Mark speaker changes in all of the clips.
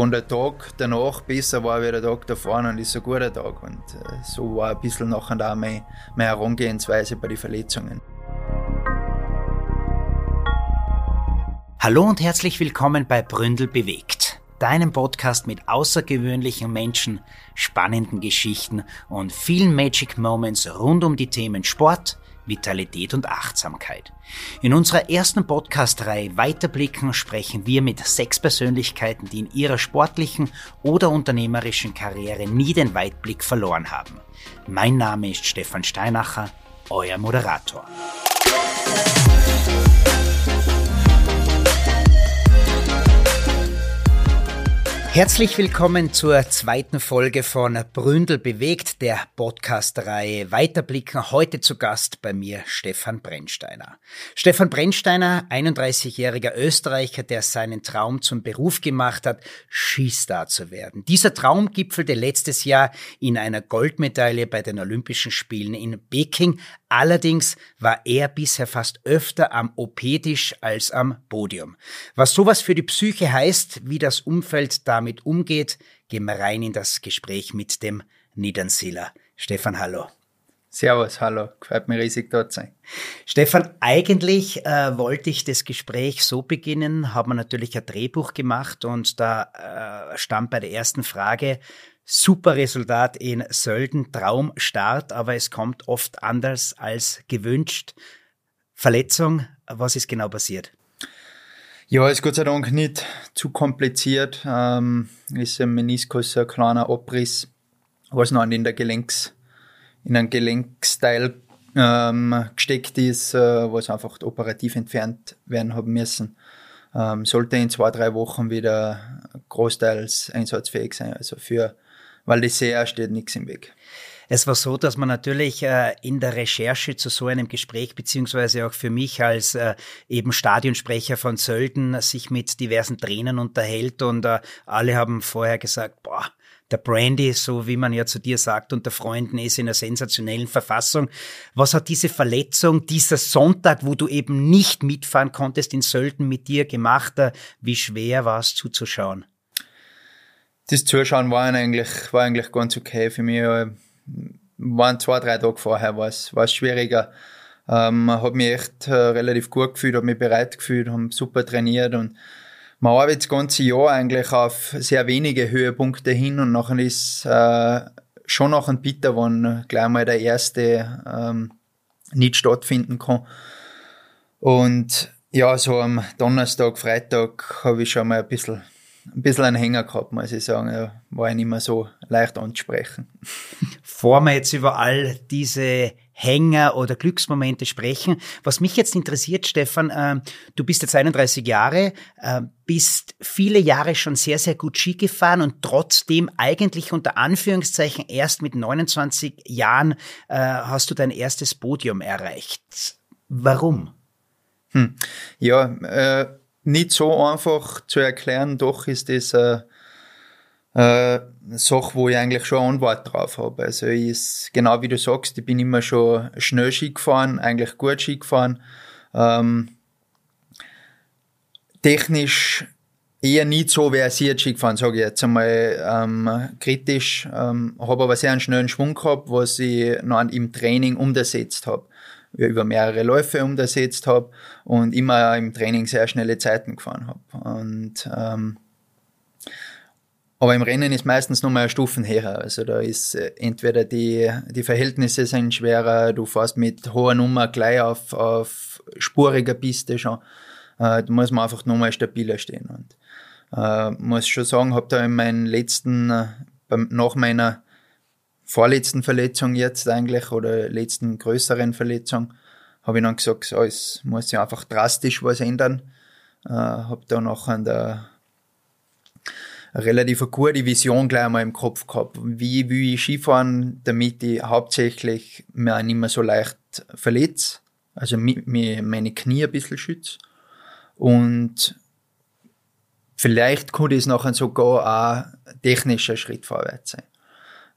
Speaker 1: wenn der Tag danach besser war wie der Tag davor, dann ist ein guter Tag. Und äh, so war ein bisschen nachher auch meine, meine Herangehensweise bei den Verletzungen.
Speaker 2: Hallo und herzlich willkommen bei Bründel bewegt, deinem Podcast mit außergewöhnlichen Menschen, spannenden Geschichten und vielen Magic Moments rund um die Themen Sport, Vitalität und Achtsamkeit. In unserer ersten Podcast-Reihe Weiterblicken sprechen wir mit sechs Persönlichkeiten, die in ihrer sportlichen oder unternehmerischen Karriere nie den Weitblick verloren haben. Mein Name ist Stefan Steinacher, euer Moderator. Herzlich willkommen zur zweiten Folge von Bründel bewegt, der Podcast-Reihe Weiterblicken. Heute zu Gast bei mir Stefan Brennsteiner. Stefan Brennsteiner, 31-jähriger Österreicher, der seinen Traum zum Beruf gemacht hat, Skistar zu werden. Dieser Traum gipfelte letztes Jahr in einer Goldmedaille bei den Olympischen Spielen in Peking. Allerdings war er bisher fast öfter am OP-Tisch als am Podium. Was sowas für die Psyche heißt, wie das Umfeld damit umgeht, gehen wir rein in das Gespräch mit dem Niedernseeler. Stefan, hallo.
Speaker 1: Servus, hallo. Gefällt mir riesig dort sein.
Speaker 2: Stefan, eigentlich äh, wollte ich das Gespräch so beginnen, haben wir natürlich ein Drehbuch gemacht und da äh, stand bei der ersten Frage, super Resultat in Sölden, Traumstart, aber es kommt oft anders als gewünscht. Verletzung, was ist genau passiert?
Speaker 1: Ja, ist Gott sei Dank nicht zu kompliziert. Ähm, ist ein Meniskus ein kleiner Abriss, was noch in der Gelenks, in einen Gelenksteil ähm, gesteckt ist, äh, was einfach operativ entfernt werden haben müssen. Ähm, sollte in zwei, drei Wochen wieder großteils einsatzfähig sein. Also für weil das sehr steht nichts im Weg.
Speaker 2: Es war so, dass man natürlich äh, in der Recherche zu so einem Gespräch, beziehungsweise auch für mich als äh, eben Stadionsprecher von Sölden, sich mit diversen Trainern unterhält und äh, alle haben vorher gesagt, boah, der Brandy, so wie man ja zu dir sagt, unter Freunden ist in einer sensationellen Verfassung. Was hat diese Verletzung, dieser Sonntag, wo du eben nicht mitfahren konntest in Sölden mit dir gemacht? Wie schwer war es zuzuschauen?
Speaker 1: das Zuschauen war eigentlich, war eigentlich ganz okay für mich. Waren zwei, drei Tage vorher, war es, schwieriger. Ähm, habe mich echt äh, relativ gut gefühlt, habe mich bereit gefühlt, habe super trainiert und man arbeitet das ganze Jahr eigentlich auf sehr wenige Höhepunkte hin und nachher ist äh, schon noch ein Bitter, wenn gleich mal der erste ähm, nicht stattfinden kann. Und ja, so am Donnerstag, Freitag habe ich schon mal ein bisschen ein bisschen einen Hänger gehabt, muss ich sagen. Er war nicht mehr so leicht anzusprechen.
Speaker 2: Bevor wir jetzt über all diese Hänger oder Glücksmomente sprechen, was mich jetzt interessiert, Stefan, äh, du bist jetzt 31 Jahre, äh, bist viele Jahre schon sehr, sehr gut Ski gefahren und trotzdem eigentlich unter Anführungszeichen erst mit 29 Jahren äh, hast du dein erstes Podium erreicht. Warum?
Speaker 1: Hm. Ja, äh, nicht so einfach zu erklären, doch ist das eine, eine Sache, wo ich eigentlich schon eine Antwort drauf habe. Also ist, genau wie du sagst, ich bin immer schon schnell Ski gefahren, eigentlich gut Ski gefahren. Ähm, technisch eher nicht so versiert Ski gefahren, sage ich jetzt einmal ähm, kritisch. Ähm, habe aber sehr einen schnellen Schwung gehabt, was ich noch im Training umgesetzt habe über mehrere Läufe umgesetzt habe und immer im Training sehr schnelle Zeiten gefahren habe. Und ähm, aber im Rennen ist meistens nochmal Stufen her. Also da ist äh, entweder die, die Verhältnisse sind schwerer, du fährst mit hoher Nummer gleich auf, auf spuriger Piste schon. Äh, da muss man einfach nochmal stabiler stehen. Und äh, muss schon sagen, habe da in meinen letzten, äh, nach meiner vorletzten Verletzung jetzt eigentlich oder letzten größeren Verletzung habe ich dann gesagt, so, es muss sich einfach drastisch was ändern. Äh, habe da noch an der relativ gute Vision gleich einmal im Kopf gehabt. Wie will ich Skifahren, damit ich hauptsächlich mir nicht mehr so leicht verletze, also mir meine Knie ein bisschen schütze. Und vielleicht könnte es nachher sogar auch technischer Schritt vorwärts sein.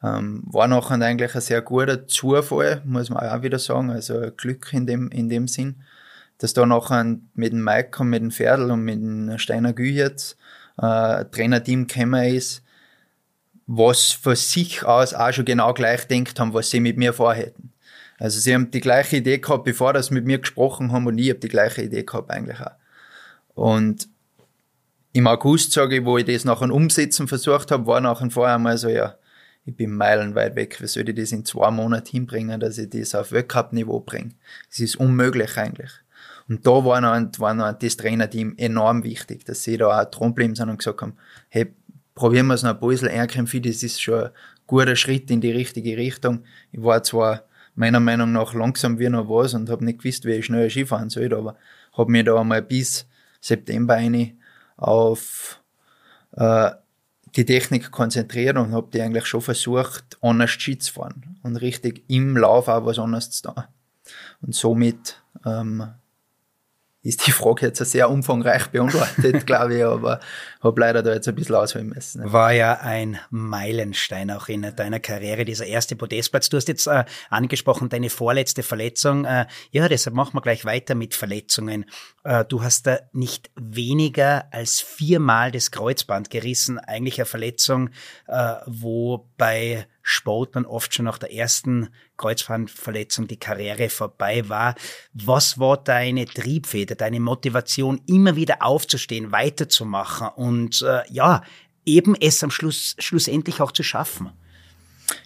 Speaker 1: Ähm, war nachher eigentlich ein sehr guter Zufall, muss man auch wieder sagen. Also Glück in dem, in dem Sinn, dass da nachher mit dem Mike und mit dem Pferdl und mit dem Steiner Gü jetzt äh, Trainerteam gekommen ist, was für sich aus auch schon genau gleich denkt haben, was sie mit mir vorhätten. Also sie haben die gleiche Idee gehabt, bevor das mit mir gesprochen haben und ich habe die gleiche Idee gehabt eigentlich auch. Und im August, sage ich, wo ich das nachher umsetzen versucht habe, war nachher vorher mal so, ja, ich bin meilenweit weg, wie soll ich das in zwei Monaten hinbringen, dass ich das auf Weltcup-Niveau bringe? Das ist unmöglich eigentlich. Und da war noch, das Trainerteam enorm wichtig, dass sie da auch dran sind und gesagt haben, hey, probieren wir es noch ein bisschen ernkämpfen, das ist schon ein guter Schritt in die richtige Richtung. Ich war zwar meiner Meinung nach langsam wie noch was und habe nicht gewusst, wie ich schnell Skifahren soll, aber habe mir da einmal bis September eine auf äh, die Technik konzentriert und habe die eigentlich schon versucht, anders Ski zu fahren und richtig im Lauf auch was anderes zu tun. Und somit ähm, ist die Frage jetzt sehr umfangreich beantwortet, glaube ich, aber habe leider da jetzt ein bisschen ausholen müssen.
Speaker 2: War ja ein Meilenstein auch in deiner Karriere, dieser erste Podestplatz. Du hast jetzt äh, angesprochen, deine vorletzte Verletzung. Äh, ja, deshalb machen wir gleich weiter mit Verletzungen. Äh, du hast da nicht weniger als viermal das Kreuzband gerissen. Eigentlich eine Verletzung, äh, wo bei Sportlern oft schon nach der ersten Kreuzbandverletzung die Karriere vorbei war. Was war deine Triebfeder, deine Motivation, immer wieder aufzustehen, weiterzumachen und äh, ja, eben es am Schluss schlussendlich auch zu schaffen?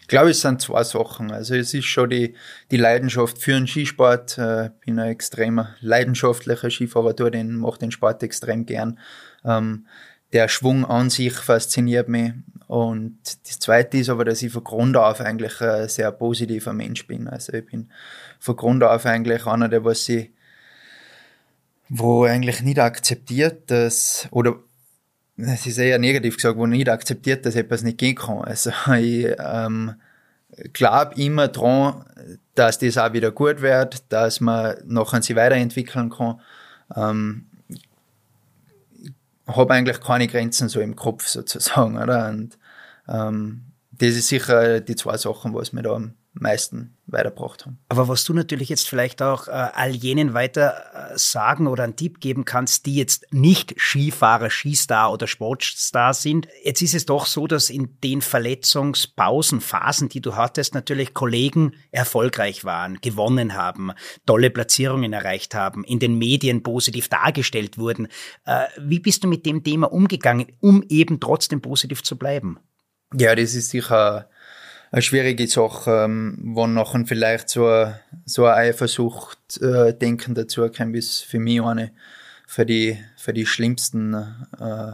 Speaker 1: Ich glaube, es sind zwei Sachen. Also es ist schon die, die Leidenschaft für den Skisport. Ich äh, bin ein extremer leidenschaftlicher Skifahrer, den mache den Sport extrem gern. Ähm, der Schwung an sich fasziniert mich. Und das Zweite ist aber, dass ich von Grund auf eigentlich ein sehr positiver Mensch bin. Also ich bin von Grund auf eigentlich einer, der was ich, wo eigentlich nicht akzeptiert, dass, oder es ist eher negativ gesagt, wo nicht akzeptiert, dass etwas nicht gehen kann. Also ich ähm, glaube immer dran, dass das auch wieder gut wird, dass man nachher sich weiterentwickeln kann. Ähm, habe eigentlich keine Grenzen so im Kopf sozusagen, oder? Und ähm, das ist sicher die zwei Sachen, was mir da meisten weitergebracht haben.
Speaker 2: Aber was du natürlich jetzt vielleicht auch äh, all jenen weiter äh, sagen oder einen Tipp geben kannst, die jetzt nicht Skifahrer, Skistar oder Sportstar sind. Jetzt ist es doch so, dass in den Verletzungspausen, Phasen, die du hattest, natürlich Kollegen erfolgreich waren, gewonnen haben, tolle Platzierungen erreicht haben, in den Medien positiv dargestellt wurden. Äh, wie bist du mit dem Thema umgegangen, um eben trotzdem positiv zu bleiben?
Speaker 1: Ja, das ist sicher eine schwierige Sache, ähm, wo nachher vielleicht so, ein, so ein Eifersucht äh, dazu kommt, ist für mich eine für die, für die schlimmsten äh,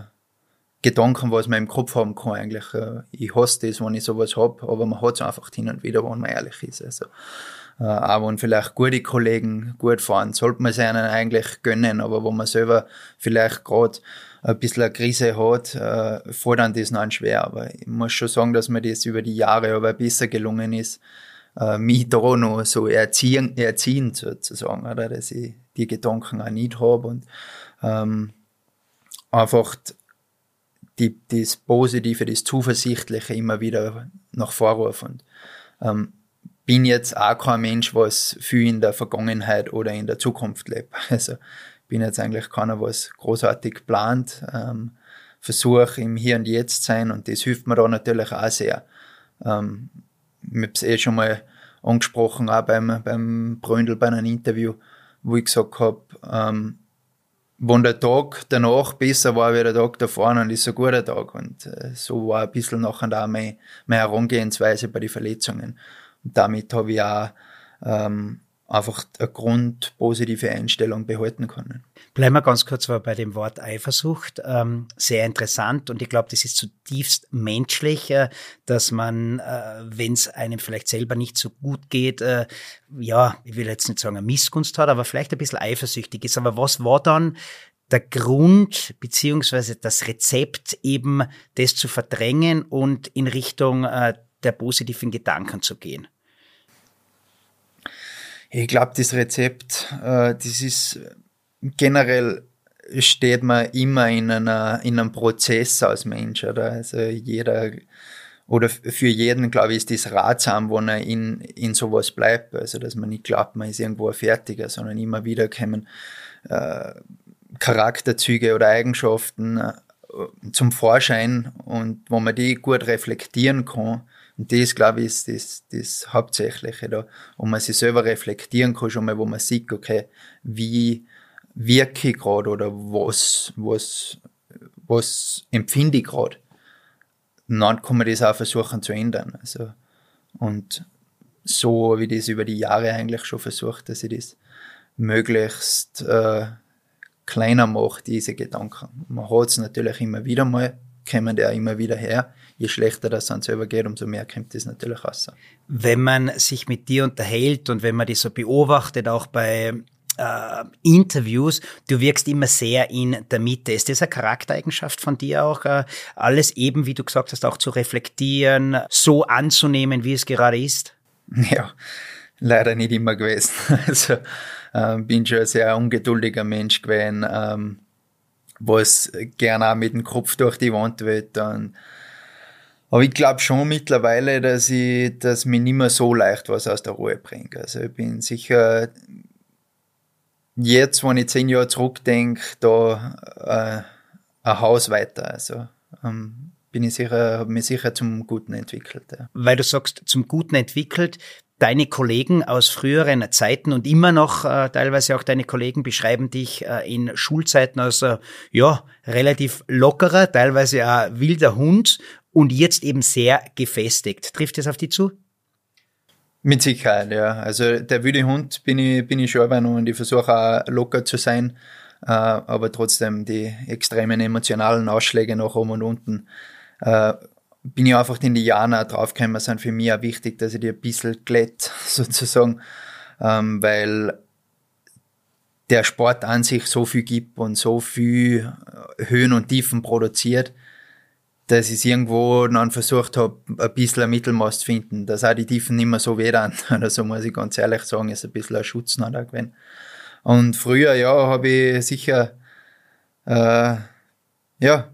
Speaker 1: Gedanken, was man im Kopf haben kann eigentlich. Äh, ich hasse das, wenn ich sowas hab, aber man hat es einfach hin und wieder, wenn man ehrlich ist. Also, äh, auch wenn vielleicht gute Kollegen gut fahren, sollte man es ihnen eigentlich gönnen, aber wo man selber vielleicht gerade ein bisschen eine Krise hat, äh, fordern das noch schwer. Aber ich muss schon sagen, dass mir das über die Jahre aber besser gelungen ist, äh, mich da noch so erziehen, erziehen sozusagen, oder? dass ich die Gedanken auch nicht habe und ähm, einfach die, das Positive, das Zuversichtliche immer wieder nach vorrufen. Und, ähm, bin jetzt auch kein Mensch, was viel in der Vergangenheit oder in der Zukunft lebt. Also bin jetzt eigentlich keiner, was großartig plant. Ähm, Versuche im Hier und Jetzt sein und das hilft mir da natürlich auch sehr. Ähm, ich habe es eh schon mal angesprochen, auch beim, beim Bröndel bei einem Interview, wo ich gesagt habe, ähm, wenn der Tag danach besser war wie der Tag davor, dann ist es ein guter Tag. Und äh, so war ein bisschen nachher da meine, meine Herangehensweise bei den Verletzungen. Und damit habe ich auch ähm, einfach eine grundpositive Einstellung behalten können.
Speaker 2: Bleiben wir ganz kurz bei dem Wort Eifersucht. Ähm, sehr interessant und ich glaube, das ist zutiefst menschlich, äh, dass man, äh, wenn es einem vielleicht selber nicht so gut geht, äh, ja, ich will jetzt nicht sagen, eine Missgunst hat, aber vielleicht ein bisschen eifersüchtig ist. Aber was war dann der Grund beziehungsweise das Rezept eben, das zu verdrängen und in Richtung äh, der positiven Gedanken zu gehen?
Speaker 1: Ich glaube, das Rezept, äh, das ist generell steht man immer in einer in einem Prozess als Mensch, oder? Also jeder oder für jeden, glaube ich, ist das ratsam, wenn er in, in sowas bleibt. Also, dass man nicht glaubt, man ist irgendwo ein Fertiger, sondern immer wieder kommen äh, Charakterzüge oder Eigenschaften zum Vorschein und wo man die gut reflektieren kann. Und das, glaube ich, ist das, das Hauptsächliche da, wo man sich selber reflektieren kann, schon mal, wo man sieht, okay, wie wirke ich gerade oder was, was, was empfinde ich gerade. Und dann kann man das auch versuchen zu ändern. Also, und so habe ich das über die Jahre eigentlich schon versucht, dass ich das möglichst äh, kleiner mache, diese Gedanken. Man hat es natürlich immer wieder mal, kommen die auch immer wieder her. Je schlechter das dann selber geht, umso mehr kommt das natürlich raus.
Speaker 2: Wenn man sich mit dir unterhält und wenn man die so beobachtet, auch bei äh, Interviews, du wirkst immer sehr in der Mitte. Ist das eine Charaktereigenschaft von dir auch, äh, alles eben, wie du gesagt hast, auch zu reflektieren, so anzunehmen, wie es gerade ist?
Speaker 1: Ja, leider nicht immer gewesen. Also ähm, bin schon ein sehr ungeduldiger Mensch gewesen, ähm, was gerne auch mit dem Kopf durch die Wand will. Dann. Aber ich glaube schon mittlerweile, dass ich, dass mir nicht mehr so leicht was aus der Ruhe bringt. Also ich bin sicher jetzt, wenn ich zehn Jahre zurückdenke, da äh, ein Haus weiter. Also ähm, bin ich sicher, habe mich sicher zum Guten entwickelt. Ja.
Speaker 2: Weil du sagst, zum Guten entwickelt, deine Kollegen aus früheren Zeiten und immer noch äh, teilweise auch deine Kollegen beschreiben dich äh, in Schulzeiten als äh, ja relativ lockerer, teilweise auch wilder Hund und jetzt eben sehr gefestigt. Trifft das auf die zu?
Speaker 1: Mit Sicherheit, ja. Also der wilde Hund bin ich, bin ich schon und ich versuche auch locker zu sein, äh, aber trotzdem die extremen emotionalen Ausschläge nach oben und unten äh, bin ich einfach in die Jahren auch draufgekommen, sind für mich auch wichtig, dass ich die ein bisschen glätt, sozusagen, ähm, weil der Sport an sich so viel gibt und so viel Höhen und Tiefen produziert, dass ich irgendwo dann versucht habe, ein bisschen ein Mittelmaß zu finden, dass auch die Tiefen nicht mehr so weh dann. Also muss ich ganz ehrlich sagen, ist ein bisschen ein Schutz noch da gewesen. Und früher, ja, habe ich sicher, äh, ja,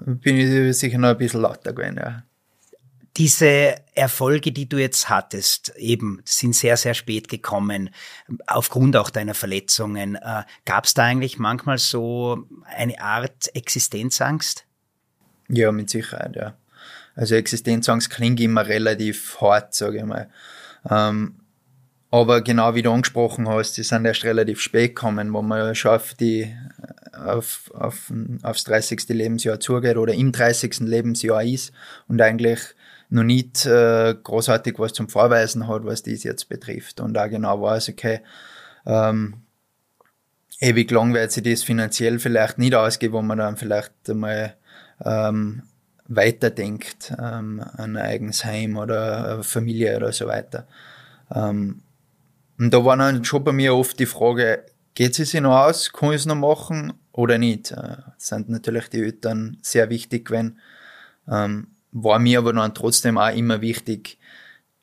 Speaker 1: bin ich sicher noch ein bisschen lauter gewesen, ja.
Speaker 2: Diese Erfolge, die du jetzt hattest, eben sind sehr, sehr spät gekommen, aufgrund auch deiner Verletzungen. Äh, Gab es da eigentlich manchmal so eine Art Existenzangst?
Speaker 1: Ja, mit Sicherheit, ja. Also Existenzangst klingt immer relativ hart, sage ich mal. Ähm, aber genau wie du angesprochen hast, die sind erst relativ spät gekommen, wo man schon auf die, auf, auf, aufs 30. Lebensjahr zugeht oder im 30. Lebensjahr ist und eigentlich noch nicht äh, großartig was zum Vorweisen hat, was dies jetzt betrifft. Und da genau weiß, okay, ähm, ewig lang wird sich das finanziell vielleicht nicht ausgehen, wo man dann vielleicht einmal ähm, weiterdenkt ähm, an ein eigenes Heim oder Familie oder so weiter. Ähm, und da war dann schon bei mir oft die Frage, geht es sich noch aus, kann ich es noch machen oder nicht? Äh, sind natürlich die Eltern sehr wichtig gewesen. Ähm, war mir aber dann trotzdem auch immer wichtig,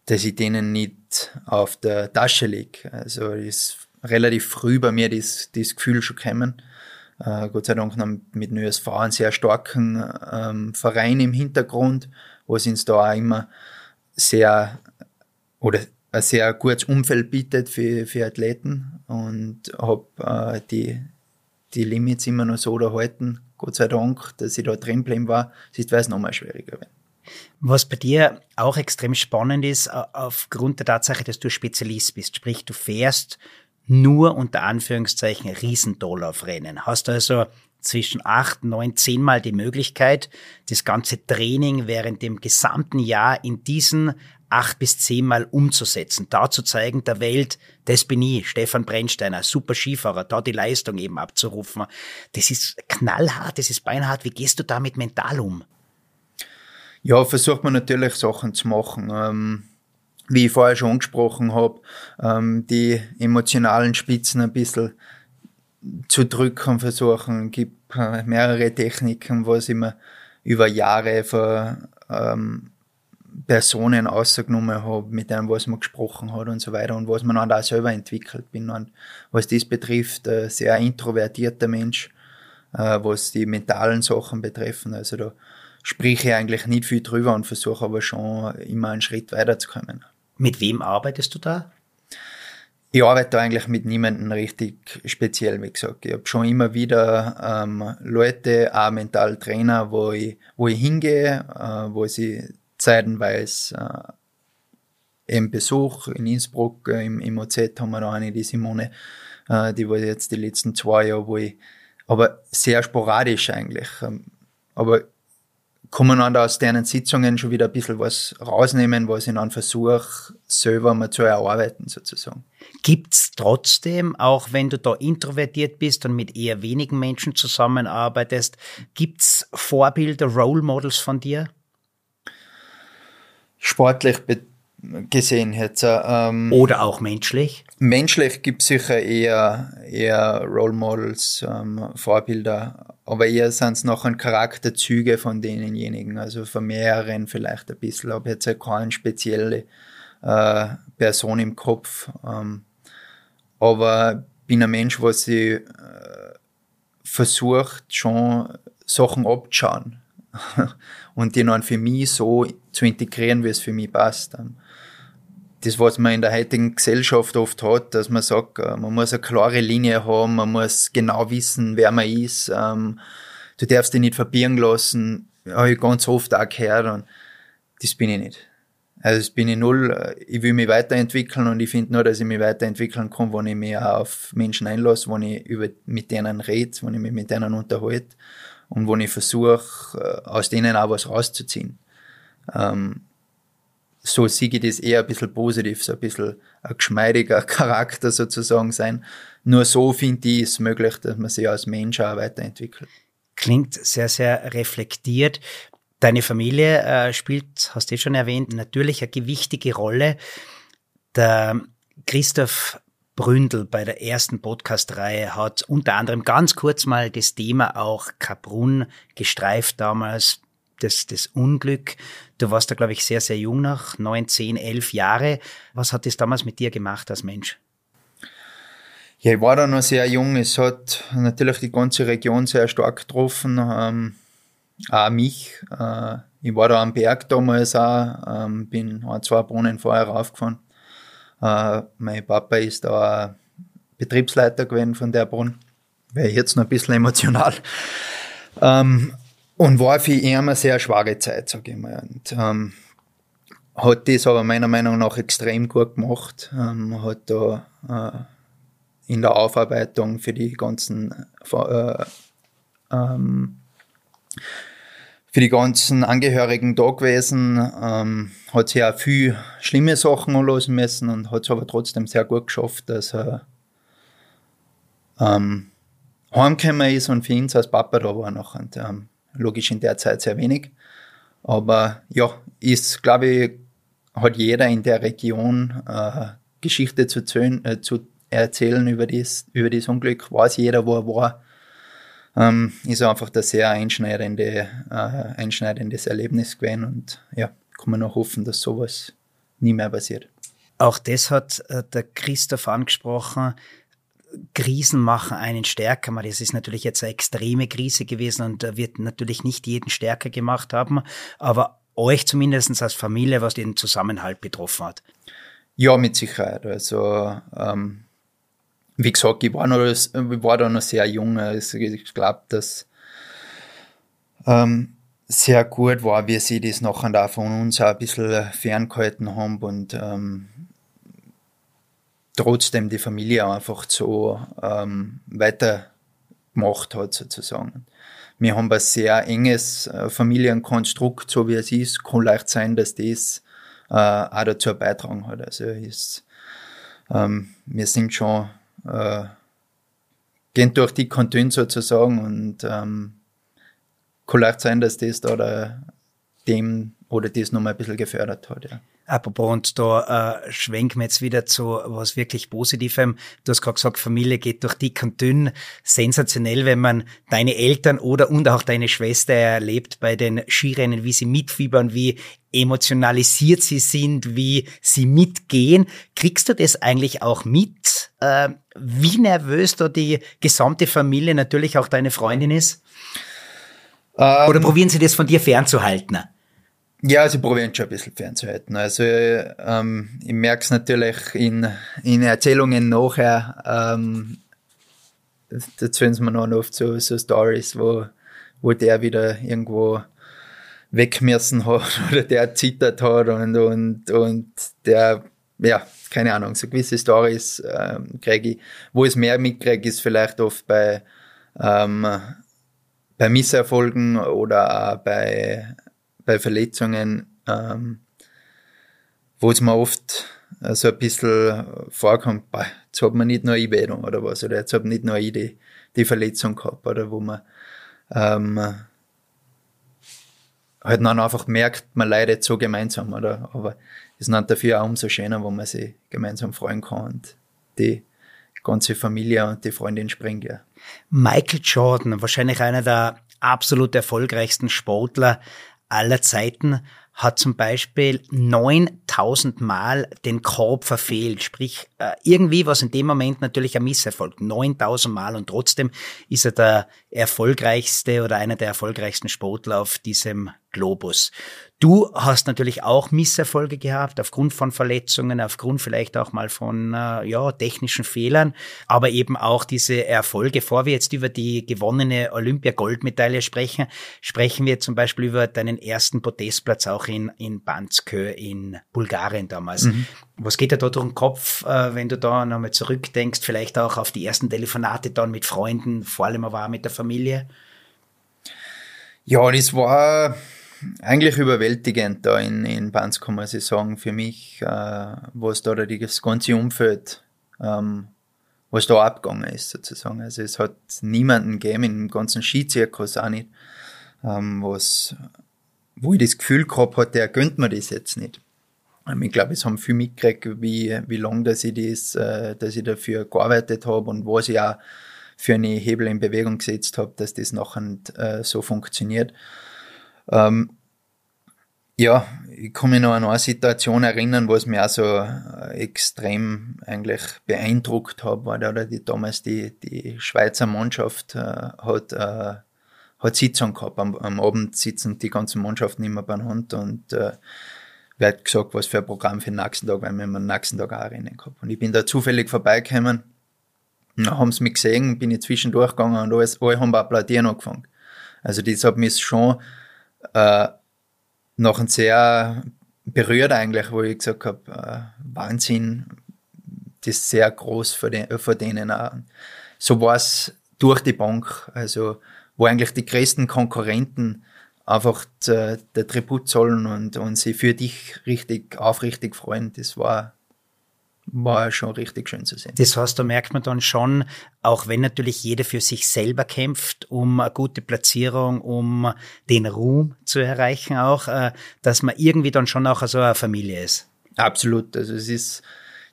Speaker 1: dass ich denen nicht auf der Tasche liege. Also ist relativ früh bei mir das, das Gefühl schon gekommen. Äh, Gott sei Dank mit dem ÖSV einen sehr starken ähm, Verein im Hintergrund, wo es uns da auch immer sehr oder ein sehr gutes Umfeld bietet für, für Athleten. Und habe äh, die, die Limits immer noch so erhalten, Gott sei Dank, dass ich da drin geblieben war, sonst wäre es nochmal schwieriger werden.
Speaker 2: Was bei dir auch extrem spannend ist, aufgrund der Tatsache, dass du Spezialist bist, sprich du fährst nur unter Anführungszeichen Rennen. Hast also zwischen acht, neun, zehnmal die Möglichkeit, das ganze Training während dem gesamten Jahr in diesen acht bis zehnmal umzusetzen, da zu zeigen der Welt, das bin ich, Stefan Brennsteiner, super Skifahrer, da die Leistung eben abzurufen. Das ist knallhart, das ist beinhart. Wie gehst du damit mental um?
Speaker 1: Ja, versucht man natürlich Sachen zu machen. Ähm wie ich vorher schon angesprochen habe, ähm, die emotionalen Spitzen ein bisschen zu drücken versuchen. Es gibt äh, mehrere Techniken, was ich mir über Jahre von ähm, Personen ausgenommen habe, mit denen was man gesprochen hat und so weiter und was man dann auch selber entwickelt bin. Und was das betrifft, ein sehr introvertierter Mensch, äh, was die mentalen Sachen betreffen. Also da spreche ich eigentlich nicht viel drüber und versuche aber schon immer einen Schritt weiterzukommen.
Speaker 2: Mit wem arbeitest du da?
Speaker 1: ich arbeite eigentlich mit niemandem richtig speziell, wie gesagt. Ich habe schon immer wieder ähm, Leute, auch Mentaltrainer, wo ich, wo ich hingehe, äh, wo sie zeitenweise äh, eben Besuch in Innsbruck, äh, im, im OZ haben wir da eine, die Simone, äh, die war jetzt die letzten zwei Jahre, wo ich, aber sehr sporadisch eigentlich. Ähm, aber kann man dann aus deren Sitzungen schon wieder ein bisschen was rausnehmen, was ich dann versuche, selber mal zu erarbeiten, sozusagen.
Speaker 2: Gibt's trotzdem, auch wenn du da introvertiert bist und mit eher wenigen Menschen zusammenarbeitest, gibt's Vorbilder, Role Models von dir?
Speaker 1: Sportlich gesehen jetzt. Ähm,
Speaker 2: Oder auch menschlich?
Speaker 1: Menschlich gibt es sicher eher, eher Role Models, ähm, Vorbilder, aber eher sind es noch ein Charakterzüge von denjenigen, also von mehreren vielleicht ein bisschen, aber jetzt keine spezielle äh, Person im Kopf. Ähm, aber bin ein Mensch, was sie äh, versucht schon Sachen abzuschauen und die dann für mich so zu integrieren, wie es für mich passt. Ähm, das, was man in der heutigen Gesellschaft oft hat, dass man sagt, äh, man muss eine klare Linie haben, man muss genau wissen, wer man ist, ähm, du darfst dich nicht verbieren lassen, habe ich ganz oft auch gehört und das bin ich nicht. Also das bin ich null, ich will mich weiterentwickeln und ich finde nur, dass ich mich weiterentwickeln kann, wenn ich mich auch auf Menschen einlasse, wenn ich über, mit denen rede, wenn ich mich mit denen unterhalte und wenn ich versuche, äh, aus denen auch was rauszuziehen. Ähm, so sehe ich das eher ein bisschen positiv, so ein bisschen ein geschmeidiger Charakter sozusagen sein. Nur so finde ich es möglich, dass man sich als Mensch auch weiterentwickelt.
Speaker 2: Klingt sehr, sehr reflektiert. Deine Familie äh, spielt, hast du schon erwähnt, natürlich eine gewichtige Rolle. Der Christoph Bründel bei der ersten Podcast-Reihe hat unter anderem ganz kurz mal das Thema auch Kaprun gestreift damals das, das Unglück. Du warst da, glaube ich, sehr, sehr jung noch, neun, zehn, elf Jahre. Was hat das damals mit dir gemacht als Mensch?
Speaker 1: Ja, ich war da noch sehr jung. Es hat natürlich die ganze Region sehr stark getroffen. Ähm, auch mich. Äh, ich war da am Berg damals auch, ähm, bin ein, zwei Brunnen vorher raufgefahren. Äh, mein Papa ist da Betriebsleiter gewesen von der Brunnen. Wäre jetzt noch ein bisschen emotional. Ähm, und war für ihn eine sehr schwere Zeit, sage ich mal. Und, ähm, hat das aber meiner Meinung nach extrem gut gemacht. Ähm, hat da äh, in der Aufarbeitung für die ganzen äh, ähm, für die ganzen Angehörigen da gewesen, ähm, hat sich auch viel schlimme Sachen anlassen müssen und hat es aber trotzdem sehr gut geschafft, dass er ähm, heimgekommen ist und für ihn als Papa da war noch. Und, ähm, logisch in der Zeit sehr wenig. Aber ja, ist, glaube ich, hat jeder in der Region äh, Geschichte zu, zählen, äh, zu erzählen über das, über Unglück, weiß jeder, wo er war. Ähm, ist einfach ein sehr einschneidende, äh, einschneidendes Erlebnis gewesen und ja, kann man noch hoffen, dass sowas nie mehr passiert.
Speaker 2: Auch das hat äh, der Christoph angesprochen. Krisen machen einen stärker. Das ist natürlich jetzt eine extreme Krise gewesen und wird natürlich nicht jeden stärker gemacht haben, aber euch zumindest als Familie, was den Zusammenhalt betroffen hat.
Speaker 1: Ja, mit Sicherheit. Also, ähm, wie gesagt, ich war, noch, ich war da noch sehr jung. Also ich glaube, dass ähm, sehr gut war, wie sie das nachher da von uns auch ein bisschen ferngehalten haben und ähm, trotzdem die Familie einfach so ähm, weitergemacht hat, sozusagen. Wir haben ein sehr enges äh, Familienkonstrukt, so wie es ist. Kann leicht sein, dass das äh, auch dazu beitragen hat. Also ist, ähm, wir sind schon, äh, gehen durch die Kantone sozusagen und ähm, kann leicht sein, dass das da der, dem oder das nochmal ein bisschen gefördert hat. Ja.
Speaker 2: Apropos, und da äh, schwenken wir jetzt wieder zu was wirklich Positivem. Du hast gerade gesagt, Familie geht durch dick und dünn. Sensationell, wenn man deine Eltern oder und auch deine Schwester erlebt bei den Skirennen, wie sie mitfiebern, wie emotionalisiert sie sind, wie sie mitgehen. Kriegst du das eigentlich auch mit? Äh, wie nervös da die gesamte Familie, natürlich auch deine Freundin ist? Ähm, oder probieren sie das von dir fernzuhalten?
Speaker 1: Ja, also ich probiere schon ein bisschen fernzuhalten. Also ähm, ich merke es natürlich in, in Erzählungen nachher, ähm, da erzählen sie mir noch oft so, so Stories, wo, wo der wieder irgendwo weggemessen hat oder der zittert hat und, und, und der, ja, keine Ahnung, so gewisse Stories ähm, kriege ich. Wo ich es mehr mitkriege, ist vielleicht oft bei, ähm, bei Misserfolgen oder auch bei, bei Verletzungen, ähm, wo es mir oft so ein bisschen vorkommt, boah, jetzt hat man nicht nur Einbildung oder was, oder jetzt hat man nicht nur die, die Verletzung gehabt, oder wo man ähm, halt dann einfach merkt, man leidet so gemeinsam, oder? Aber es ist dann dafür auch umso schöner, wo man sich gemeinsam freuen kann und die ganze Familie und die Freundin springen, ja.
Speaker 2: Michael Jordan, wahrscheinlich einer der absolut erfolgreichsten Sportler aller Zeiten, hat zum Beispiel 9000 Mal den Korb verfehlt. Sprich, äh, irgendwie was in dem Moment natürlich ein Misserfolg. 9000 Mal und trotzdem ist er der erfolgreichste oder einer der erfolgreichsten Sportler auf diesem Globus. Du hast natürlich auch Misserfolge gehabt, aufgrund von Verletzungen, aufgrund vielleicht auch mal von äh, ja, technischen Fehlern, aber eben auch diese Erfolge. Bevor wir jetzt über die gewonnene Olympia-Goldmedaille sprechen, sprechen wir zum Beispiel über deinen ersten Podestplatz auch in, in Banskö in Bulgarien damals. Mhm. Was geht dir da durch den Kopf, äh, wenn du da nochmal zurückdenkst, vielleicht auch auf die ersten Telefonate dann mit Freunden, vor allem aber auch mit der Familie?
Speaker 1: Ja, das war eigentlich überwältigend da in, in Bansko, muss ich sagen, für mich, äh, was da das ganze Umfeld, ähm, was da abgegangen ist, sozusagen. Also es hat niemanden gegeben im ganzen Skizirkus auch nicht, ähm, was, wo ich das Gefühl gehabt hatte, der gönnt mir das jetzt nicht. Ähm, ich glaube, es haben viel mitgekriegt, wie, wie lange dass ich das, äh, dass ich dafür gearbeitet habe und was ich auch für eine Hebel in Bewegung gesetzt habe, dass das nachher äh, so funktioniert. Ähm, ja, ich kann mich noch an eine Situation erinnern, was mich auch so äh, extrem eigentlich beeindruckt hat, war da die, damals die, die Schweizer Mannschaft äh, hat, äh, hat Sitzung gehabt. Am, am Abend sitzen die ganzen Mannschaften immer beieinander und äh, wird gesagt, was für ein Programm für den nächsten Tag, weil wir am nächsten Tag auch Rennen gehabt. Und ich bin da zufällig vorbeigekommen, dann haben sie mich gesehen, bin ich zwischendurch gegangen und alles, alle haben applaudieren angefangen. Also das hat mich schon äh, noch sehr berührt eigentlich, wo ich gesagt habe, äh, Wahnsinn, das ist sehr groß für, den, denen auch. So war es durch die Bank, also wo eigentlich die größten Konkurrenten einfach der, der Tribut zollen und, und sie für dich richtig aufrichtig freuen. Das war war schon richtig schön zu sehen.
Speaker 2: Das heißt, da merkt man dann schon, auch wenn natürlich jeder für sich selber kämpft, um eine gute Platzierung, um den Ruhm zu erreichen auch, äh, dass man irgendwie dann schon auch so eine Familie ist.
Speaker 1: Absolut. Also es ist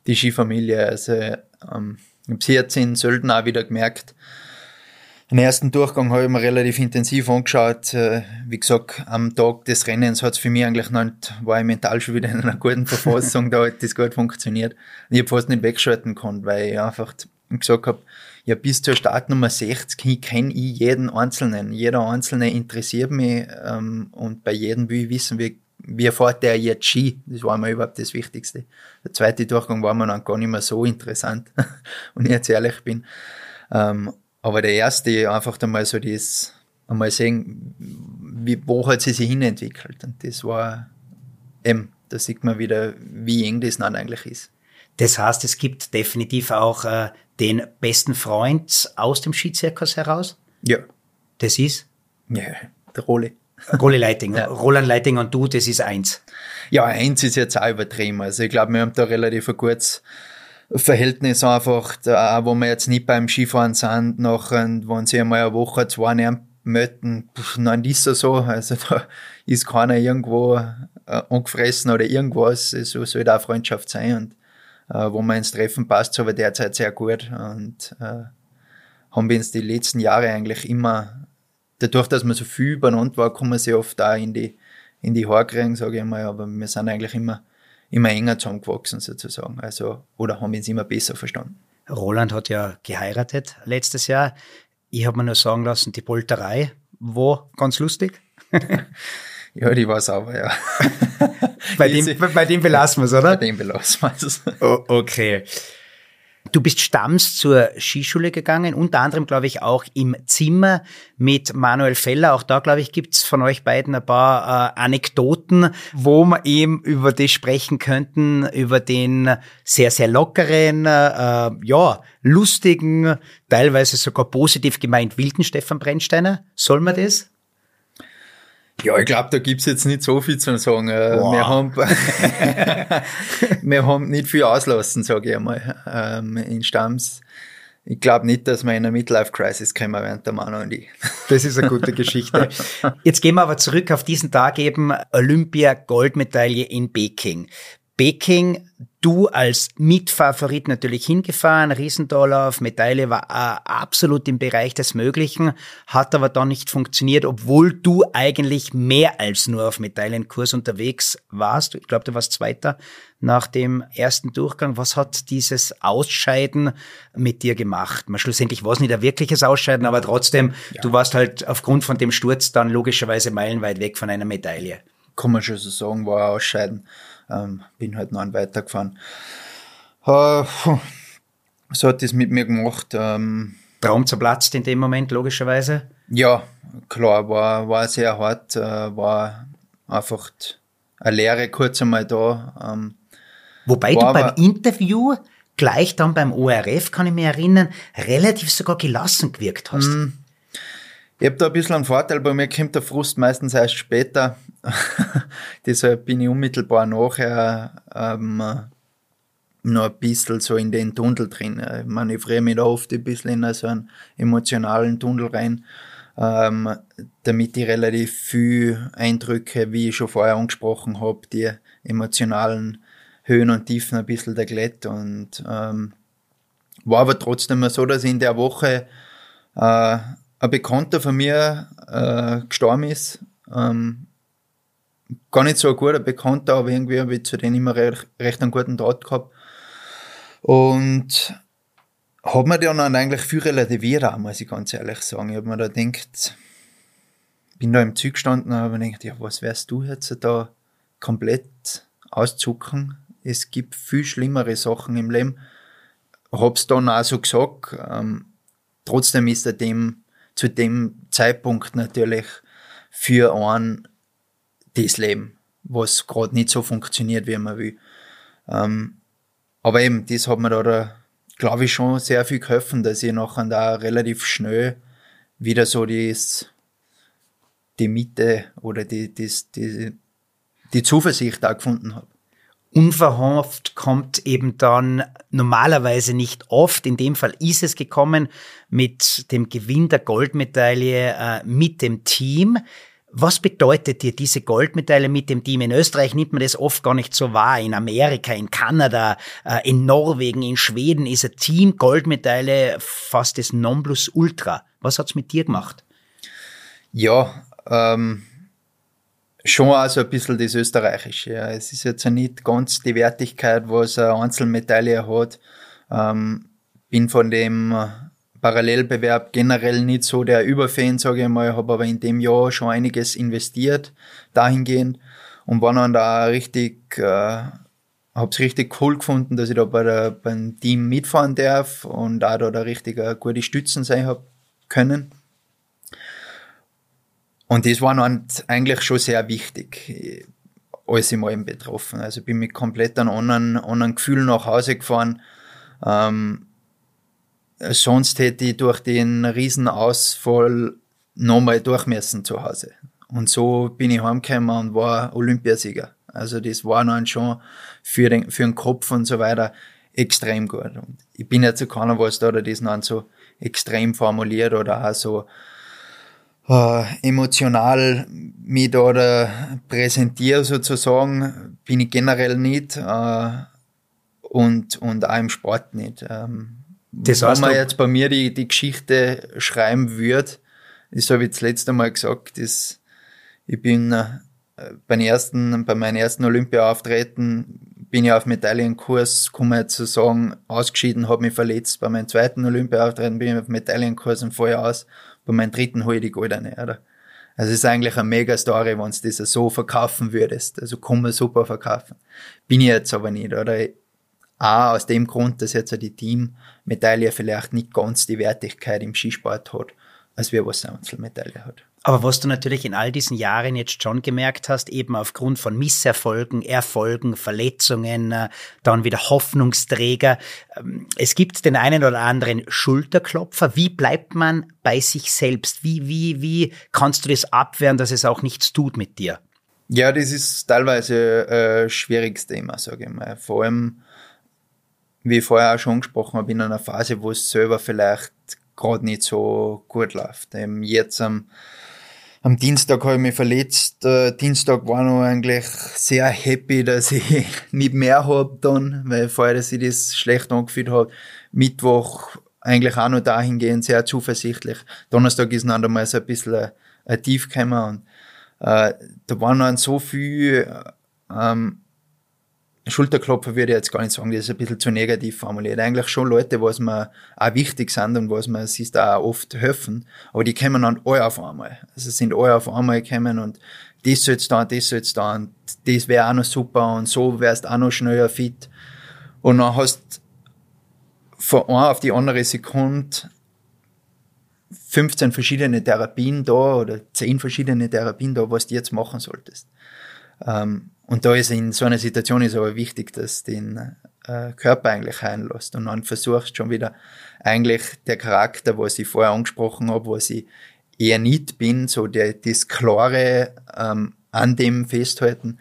Speaker 1: die Skifamilie. Also ähm, ich habe es jetzt in Sölden auch wieder gemerkt, den ersten Durchgang habe ich mir relativ intensiv angeschaut. Äh, wie gesagt, am Tag des Rennens hat es für mich eigentlich noch nicht, war ich mental schon wieder in einer guten Verfassung, da hat das gut funktioniert. Und ich habe fast nicht wegschalten können, weil ich einfach gesagt habe, ja, bis zur Startnummer 60 kenne ich jeden Einzelnen. Jeder Einzelne interessiert mich ähm, und bei jedem will ich wissen, wie, wie fährt der jetzt Ski. Das war mir überhaupt das Wichtigste. Der zweite Durchgang war mir dann gar nicht mehr so interessant, und ich jetzt ehrlich bin. Ähm, aber der erste, einfach einmal so das, einmal sehen, wie, wo hat sie sich hinentwickelt. Und das war eben, da sieht man wieder, wie eng das dann eigentlich ist.
Speaker 2: Das heißt, es gibt definitiv auch äh, den besten Freund aus dem Skizirkus heraus?
Speaker 1: Ja.
Speaker 2: Das ist?
Speaker 1: Ja, der Rolle.
Speaker 2: Rolli Leiting. Ja. Roland Leiting und du, das ist eins.
Speaker 1: Ja, eins ist jetzt auch übertrieben. Also ich glaube, wir haben da relativ kurzes Verhältnis einfach, da, wo wir jetzt nicht beim Skifahren sind, noch, wenn sie einmal eine Woche, zwei nicht möchten, nein, ist ja so. Also da ist keiner irgendwo äh, angefressen oder irgendwas. So soll da Freundschaft sein und äh, wo man ins Treffen passt, aber derzeit sehr gut und äh, haben wir uns die letzten Jahre eigentlich immer, dadurch, dass man so viel übereinander war, kommen sie oft da in die, in die Haare kriegen, sage ich mal, aber wir sind eigentlich immer immer enger zusammengewachsen sozusagen. Also, oder haben uns immer besser verstanden.
Speaker 2: Roland hat ja geheiratet letztes Jahr. Ich habe mir nur sagen lassen, die Polterei war ganz lustig.
Speaker 1: Ja, die war sauber, ja.
Speaker 2: bei, dem, bei dem belassen wir es, oder?
Speaker 1: Bei dem belassen wir es.
Speaker 2: Oh, okay. Du bist stamms zur Skischule gegangen, unter anderem, glaube ich, auch im Zimmer mit Manuel Feller. Auch da, glaube ich, gibt's von euch beiden ein paar äh, Anekdoten, wo wir eben über das sprechen könnten, über den sehr, sehr lockeren, äh, ja, lustigen, teilweise sogar positiv gemeint wilden Stefan Brennsteiner. Soll man das?
Speaker 1: Ja, ich glaube, da gibt's jetzt nicht so viel zu sagen. Äh, wow. Wir, haben, wir haben nicht viel auslassen, sage ich einmal, ähm, in Stamms. Ich glaube nicht, dass wir in eine Midlife-Crisis kommen während der Mano und ich.
Speaker 2: Das ist eine gute Geschichte. Jetzt gehen wir aber zurück auf diesen Tag eben Olympia-Goldmedaille in Peking. Peking, du als Mitfavorit natürlich hingefahren, Riesendollar Medaille war äh, absolut im Bereich des Möglichen, hat aber dann nicht funktioniert, obwohl du eigentlich mehr als nur auf Medaillenkurs unterwegs warst. Ich glaube, du warst Zweiter nach dem ersten Durchgang. Was hat dieses Ausscheiden mit dir gemacht? Man, schlussendlich war es nicht ein wirkliches Ausscheiden, aber trotzdem, ja. du warst halt aufgrund von dem Sturz dann logischerweise meilenweit weg von einer Medaille.
Speaker 1: Kann man schon so sagen, war ein Ausscheiden. Ähm, bin halt noch einen weitergefahren. Äh, so hat das mit mir gemacht. Ähm,
Speaker 2: Traum zerplatzt in dem Moment, logischerweise?
Speaker 1: Ja, klar, war, war sehr hart, äh, war einfach eine Lehre kurz einmal da. Ähm,
Speaker 2: Wobei du beim Interview gleich dann beim ORF, kann ich mich erinnern, relativ sogar gelassen gewirkt hast. Mm,
Speaker 1: ich habe da ein bisschen einen Vorteil, bei mir kommt der Frust meistens erst später. Deshalb bin ich unmittelbar nachher ähm, noch ein bisschen so in den Tunnel drin. Ich manövriere mich da oft ein bisschen in so einen emotionalen Tunnel rein, ähm, damit ich relativ viel Eindrücke, wie ich schon vorher angesprochen habe, die emotionalen Höhen und Tiefen ein bisschen der Glätt. Und ähm, war aber trotzdem so, dass in der Woche äh, ein Bekannter von mir äh, gestorben ist. Ähm, gar nicht so ein guter Bekannter, aber irgendwie habe ich zu denen immer recht, recht einen guten Draht gehabt. Und hat mir dann eigentlich viel relativiert muss ich ganz ehrlich sagen. Ich habe mir da gedacht, bin da im Zug gestanden und habe mir gedacht, ja, was wärst du jetzt da komplett auszucken? Es gibt viel schlimmere Sachen im Leben. Hab's dann auch so gesagt. Ähm, trotzdem ist er dem zu dem Zeitpunkt natürlich für einen das Leben, was gerade nicht so funktioniert, wie man will. Ähm, aber eben, das hat mir da, glaube ich, schon sehr viel geholfen, dass ich nachher da relativ schnell wieder so das, die Mitte oder die, das, die, die Zuversicht da gefunden habe
Speaker 2: unverhofft kommt eben dann normalerweise nicht oft. In dem Fall ist es gekommen mit dem Gewinn der Goldmedaille äh, mit dem Team. Was bedeutet dir diese Goldmedaille mit dem Team? In Österreich nimmt man das oft gar nicht so wahr. In Amerika, in Kanada, äh, in Norwegen, in Schweden ist ein Team Goldmedaille fast das Nonplusultra. Was hat's mit dir gemacht?
Speaker 1: Ja, ähm, schon also ein bisschen das Österreichische. Ja. Es ist jetzt nicht ganz die Wertigkeit, was eine Einzelmedaille hat. Ähm, bin von dem Parallelbewerb generell nicht so der Überfan, sage ich mal, habe aber in dem Jahr schon einiges investiert dahingehend und war dann da richtig, äh, habe es richtig cool gefunden, dass ich da bei der, beim Team mitfahren darf und auch da, da richtig eine gute Stützen sein habe können. Und das war dann eigentlich schon sehr wichtig, ich mal eben betroffen. Also bin mit komplett einem anderen, anderen Gefühl nach Hause gefahren. Ähm, sonst hätte ich durch den Riesenausfall nochmal durchmessen zu Hause. Und so bin ich heimgekommen und war Olympiasieger. Also das war dann schon für den, für den Kopf und so weiter extrem gut. Und ich bin jetzt so keiner, was da das dann so extrem formuliert oder auch so äh, emotional da oder präsentiere sozusagen, bin ich generell nicht äh, und, und auch im Sport nicht. Ähm, das wenn man jetzt bei mir die, die Geschichte schreiben würde, das habe ich das letzte Mal gesagt, das, ich bin äh, beim ersten, bei meinem ersten Olympia-Auftreten bin ich auf Medaillenkurs, kann man jetzt so sagen, ausgeschieden, habe mich verletzt. Bei meinem zweiten Olympia-Auftreten bin ich auf Medaillenkurs und vorher aus bei meinem dritten hole ich die goldene, oder? Also es ist eigentlich eine mega Story, wenn du das so verkaufen würdest. Also kann man super verkaufen. Bin ich jetzt aber nicht, oder? Auch aus dem Grund, dass jetzt die Teammedaille vielleicht nicht ganz die Wertigkeit im Skisport hat, als wir was eine Einzelmedaille hat.
Speaker 2: Aber was du natürlich in all diesen Jahren jetzt schon gemerkt hast, eben aufgrund von Misserfolgen, Erfolgen, Verletzungen, äh, dann wieder Hoffnungsträger, ähm, es gibt den einen oder anderen Schulterklopfer. Wie bleibt man bei sich selbst? Wie, wie, wie kannst du das abwehren, dass es auch nichts tut mit dir?
Speaker 1: Ja, das ist teilweise ein äh, schwieriges Thema, sage ich mal. Vor allem, wie ich vorher auch schon angesprochen habe, in einer Phase, wo es selber vielleicht gerade nicht so gut läuft. Eben jetzt am, am Dienstag habe ich mich verletzt. Äh, Dienstag war noch eigentlich sehr happy, dass ich nicht mehr habe dann, weil vorher, dass ich das schlecht angefühlt habe. Mittwoch eigentlich auch noch dahingehend sehr zuversichtlich. Donnerstag ist dann einmal so ein bisschen ein, ein Tief gekommen und äh, da waren dann so viel ähm, Schulterklopfer würde ich jetzt gar nicht sagen, das ist ein bisschen zu negativ formuliert. Eigentlich schon Leute, was mir auch wichtig sind und was mir siehst auch oft helfen, aber die kommen dann alle auf einmal. Also sind alle auf einmal gekommen und das soll's da, das soll's da und das wäre auch noch super und so wärst auch noch schneller fit. Und dann hast von einer auf die andere Sekunde 15 verschiedene Therapien da oder 10 verschiedene Therapien da, was du jetzt machen solltest. Ähm, und da ist in so einer Situation ist aber wichtig, dass den äh, Körper eigentlich einlässt und dann versuchst schon wieder eigentlich der Charakter, was ich vorher angesprochen habe, was ich eher nicht bin, so der, das Klare ähm, an dem festhalten,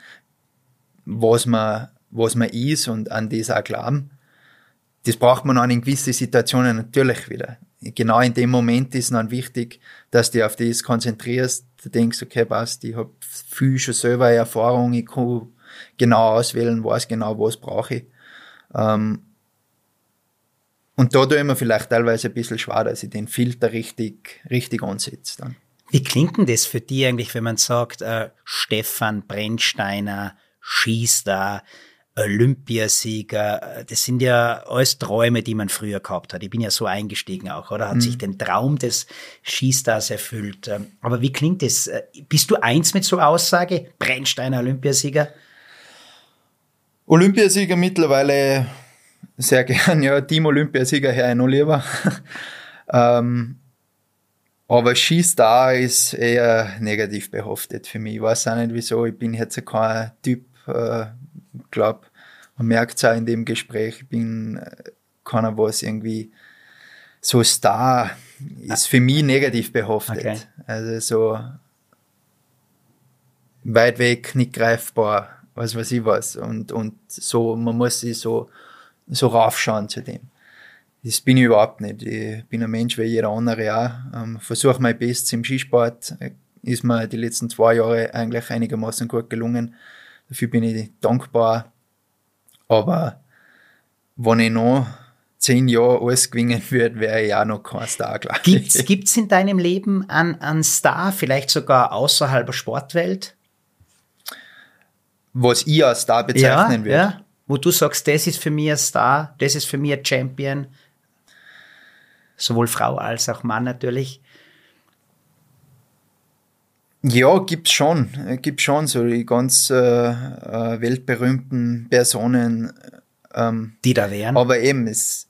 Speaker 1: was man, was man ist und an das auch glauben. Das braucht man dann in gewissen Situationen natürlich wieder. Genau in dem Moment ist dann wichtig, dass du auf das konzentrierst, du denkst, okay, passt, ich habe viel schon selber Erfahrung, ich kann genau auswählen, weiß genau, was brauche ich. Ähm, und da tue ich mir vielleicht teilweise ein bisschen schwer, dass ich den Filter richtig, richtig ansetze dann.
Speaker 2: Wie klingt denn das für dich eigentlich, wenn man sagt, äh, Stefan Brennsteiner schießt da, Olympiasieger, das sind ja alles Träume, die man früher gehabt hat. Ich bin ja so eingestiegen auch, oder? Hat mhm. sich den Traum des Skistars erfüllt. Aber wie klingt das? Bist du eins mit so Aussage? Brennsteiner Olympiasieger?
Speaker 1: Olympiasieger mittlerweile sehr gern, ja, Team Olympiasieger her noch lieber. ähm, aber Skistar ist eher negativ behaftet für mich. Ich weiß auch nicht wieso. Ich bin jetzt kein Typ, äh, glaube, man merkt es auch in dem Gespräch, ich bin äh, keiner, was irgendwie so Star ist für mich negativ behaftet. Okay. Also so weit weg, nicht greifbar, was weiß ich was. Und, und so, man muss sich so, so raufschauen zu dem. Das bin ich überhaupt nicht. Ich bin ein Mensch wie jeder andere auch. Ähm, Versuche mein Bestes im Skisport. Ist mir die letzten zwei Jahre eigentlich einigermaßen gut gelungen. Dafür bin ich dankbar. Aber wenn ich noch zehn Jahre alles gewinnen würde, wäre ich auch noch kein Star, glaube
Speaker 2: ich. Gibt es in deinem Leben einen, einen Star, vielleicht sogar außerhalb der Sportwelt?
Speaker 1: Was ich als Star bezeichnen ja, würde? Ja,
Speaker 2: wo du sagst, das ist für mich ein Star, das ist für mich ein Champion. Sowohl Frau als auch Mann natürlich.
Speaker 1: Ja, gibt's schon. Gibt schon so die ganz äh, äh, weltberühmten Personen.
Speaker 2: Ähm, die da wären.
Speaker 1: Aber eben, es.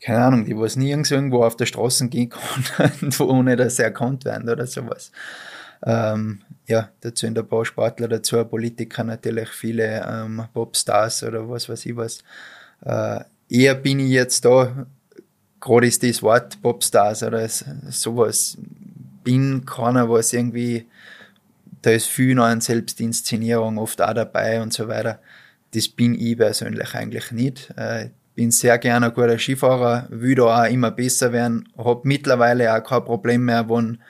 Speaker 1: Keine Ahnung, die was nirgends irgendwo auf der Straße gehen kann, ohne dass sie erkannt werden oder sowas. Ähm, ja, dazu in der paar Sportler, dazu Politiker natürlich, viele ähm, Popstars oder was weiß ich was. Äh, eher bin ich jetzt da, gerade ist das Wort Popstars oder sowas bin keiner, was irgendwie, da ist viel noch an Selbstinszenierung oft auch dabei und so weiter. Das bin ich persönlich eigentlich nicht. Äh, bin sehr gerne ein guter Skifahrer, will da auch immer besser werden, habe mittlerweile auch kein Problem mehr, wenn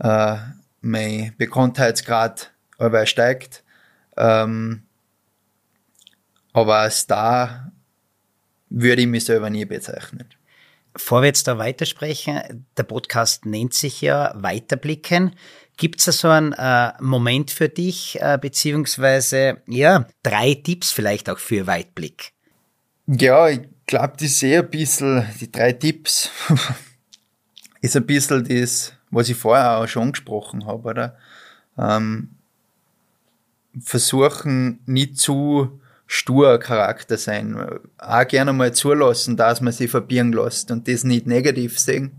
Speaker 1: äh, mein Bekanntheitsgrad aber steigt. Ähm, aber als Star würde ich mich selber nie bezeichnen.
Speaker 2: Bevor wir jetzt da weitersprechen, der Podcast nennt sich ja Weiterblicken. Gibt es da so einen äh, Moment für dich, äh, beziehungsweise ja, drei Tipps vielleicht auch für Weitblick?
Speaker 1: Ja, ich glaube, das ist eher ein bisschen, die drei Tipps, ist ein bisschen das, was ich vorher auch schon angesprochen habe, oder? Ähm, versuchen nicht zu stur Charakter sein. Auch gerne mal zulassen, dass man sich verbieren lässt und das nicht negativ sehen.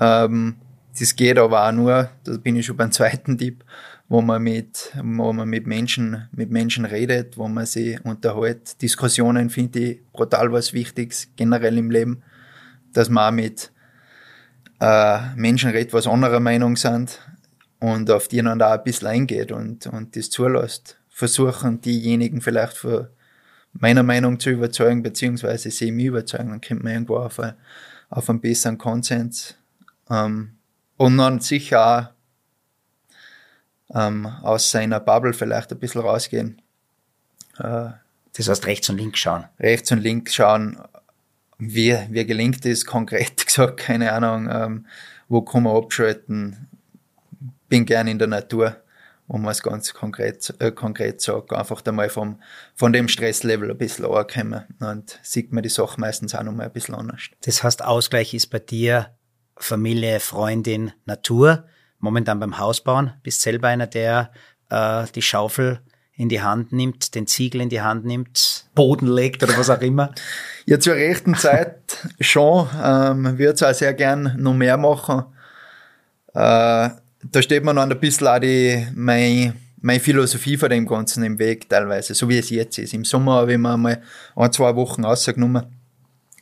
Speaker 1: Ähm, das geht aber auch nur, da bin ich schon beim zweiten Tipp, wo man mit, wo man mit Menschen, mit Menschen redet, wo man sich unterhält. Diskussionen finde ich brutal was Wichtiges, generell im Leben, dass man auch mit äh, Menschen redet, was anderer Meinung sind und auf die dann auch ein bisschen eingeht und, und das zulässt. Versuchen diejenigen vielleicht für meiner Meinung zu überzeugen, beziehungsweise sie mich überzeugen, dann kommt man irgendwo auf, ein, auf einen besseren Konsens. Ähm, und dann sicher auch ähm, aus seiner Bubble vielleicht ein bisschen rausgehen.
Speaker 2: Äh, das heißt, rechts und links schauen.
Speaker 1: Rechts und links schauen. Wie, wie gelingt das konkret gesagt? Keine Ahnung. Ähm, wo kann man abschalten? bin gern in der Natur, wo man es ganz konkret, äh, konkret sagt, einfach einmal vom, von dem Stresslevel ein bisschen ankommen und sieht man die Sache meistens auch noch mal ein bisschen anders.
Speaker 2: Das heißt, Ausgleich ist bei dir Familie, Freundin, Natur, momentan beim Hausbauen, bist selber einer, der äh, die Schaufel in die Hand nimmt, den Ziegel in die Hand nimmt, Boden legt oder was auch immer?
Speaker 1: Ja, zur rechten Zeit schon. Ähm, würde es auch sehr gern noch mehr machen. Äh, da steht mir noch ein bisschen auch die, meine, meine Philosophie von dem Ganzen im Weg teilweise, so wie es jetzt ist. Im Sommer habe ich mir mal ein, zwei Wochen rausgenommen,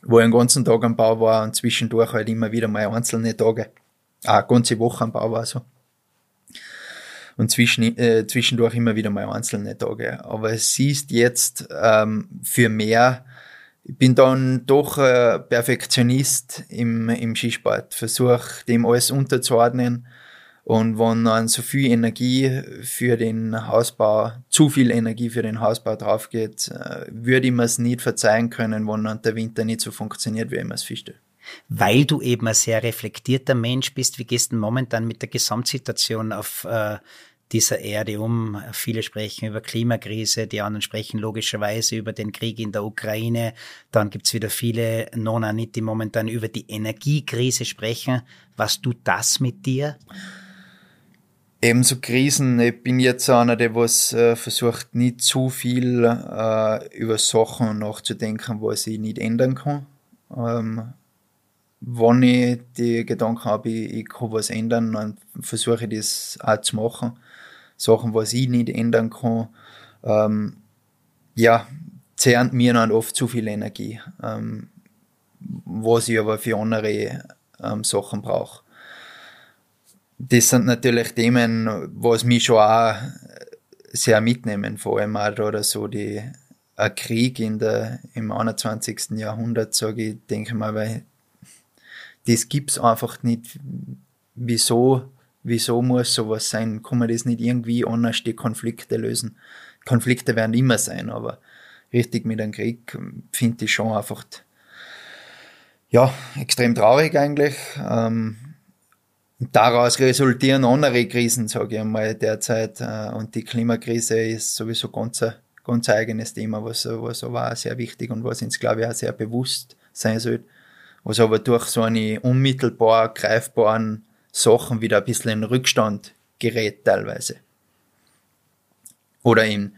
Speaker 1: wo ich den ganzen Tag am Bau war und zwischendurch halt immer wieder mal einzelne Tage, ah, ganze Woche am Bau war so. Und zwischen, äh, zwischendurch immer wieder mal einzelne Tage. Aber es siehst jetzt ähm, für mehr, ich bin dann doch äh, Perfektionist im, im Skisport, versuche dem alles unterzuordnen und wenn dann so viel Energie für den Hausbau, zu viel Energie für den Hausbau drauf geht, äh, würde ich mir es nicht verzeihen können, wenn dann der Winter nicht so funktioniert, wie ich mir es feststelle.
Speaker 2: Weil du eben ein sehr reflektierter Mensch bist, wie gehst du momentan mit der Gesamtsituation auf äh, dieser Erde um? Viele sprechen über Klimakrise, die anderen sprechen logischerweise über den Krieg in der Ukraine. Dann gibt's wieder viele Nonanit, die momentan über die Energiekrise sprechen. Was tut das mit dir?
Speaker 1: Ebenso Krisen. Ich bin jetzt einer, der was äh, versucht, nicht zu viel äh, über Sachen nachzudenken, was ich nicht ändern kann. Ähm, wenn ich die Gedanken habe, ich, ich kann was ändern, dann versuche ich das auch zu machen. Sachen, was ich nicht ändern kann, ähm, ja, zehren mir dann oft zu viel Energie, ähm, was ich aber für andere ähm, Sachen brauche das sind natürlich Themen, was mich schon auch sehr mitnehmen, vor allem auch oder so die ein Krieg in der, im 21. Jahrhundert, sage ich, denke mal, weil das gibt's einfach nicht. Wieso, wieso muss sowas sein? Kann man das nicht irgendwie anders die Konflikte lösen? Konflikte werden immer sein, aber richtig mit einem Krieg finde ich schon einfach, ja, extrem traurig eigentlich. Ähm, daraus resultieren andere Krisen, sage ich einmal, derzeit. Äh, und die Klimakrise ist sowieso ganz, ganz eigenes Thema, was, was aber auch sehr wichtig und was uns, glaube ich, auch sehr bewusst sein sollte. Was aber durch so eine unmittelbar greifbaren Sachen wieder ein bisschen in Rückstand gerät teilweise. Oder in,